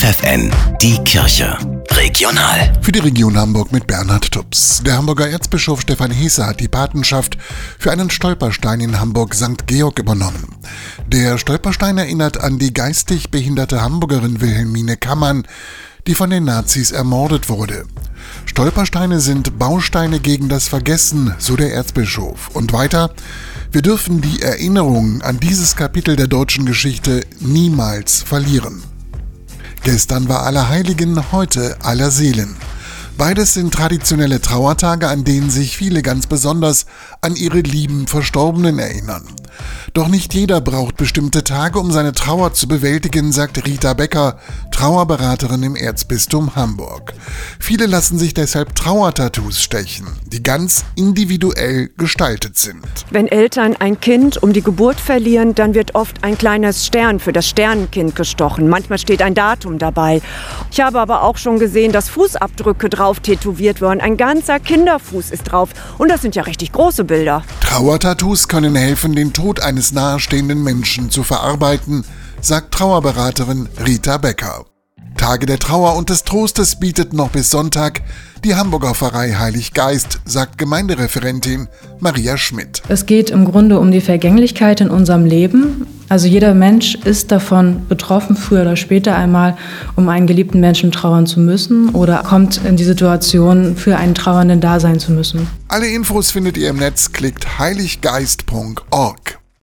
FFN, die Kirche. Regional. Für die Region Hamburg mit Bernhard Tubbs. Der Hamburger Erzbischof Stefan Hesse hat die Patenschaft für einen Stolperstein in Hamburg St. Georg übernommen. Der Stolperstein erinnert an die geistig behinderte Hamburgerin Wilhelmine Kammann, die von den Nazis ermordet wurde. Stolpersteine sind Bausteine gegen das Vergessen, so der Erzbischof. Und weiter, wir dürfen die Erinnerung an dieses Kapitel der deutschen Geschichte niemals verlieren. Gestern war Allerheiligen, heute Allerseelen. Beides sind traditionelle Trauertage, an denen sich viele ganz besonders an ihre lieben Verstorbenen erinnern. Doch nicht jeder braucht bestimmte Tage, um seine Trauer zu bewältigen, sagt Rita Becker, Trauerberaterin im Erzbistum Hamburg. Viele lassen sich deshalb Trauertattoos stechen, die ganz individuell gestaltet sind. Wenn Eltern ein Kind um die Geburt verlieren, dann wird oft ein kleines Stern für das Sternenkind gestochen. Manchmal steht ein Datum dabei. Ich habe aber auch schon gesehen, dass Fußabdrücke drauf tätowiert wurden. Ein ganzer Kinderfuß ist drauf. Und das sind ja richtig große Bilder. Trauertattoos können helfen, den Tod eines nahestehenden Menschen zu verarbeiten, sagt Trauerberaterin Rita Becker. Tage der Trauer und des Trostes bietet noch bis Sonntag die Hamburger Pfarrei Heilig Geist, sagt Gemeindereferentin Maria Schmidt. Es geht im Grunde um die Vergänglichkeit in unserem Leben. Also jeder Mensch ist davon betroffen, früher oder später einmal, um einen geliebten Menschen trauern zu müssen oder kommt in die Situation, für einen Trauernden da sein zu müssen. Alle Infos findet ihr im Netz, klickt heiliggeist.org.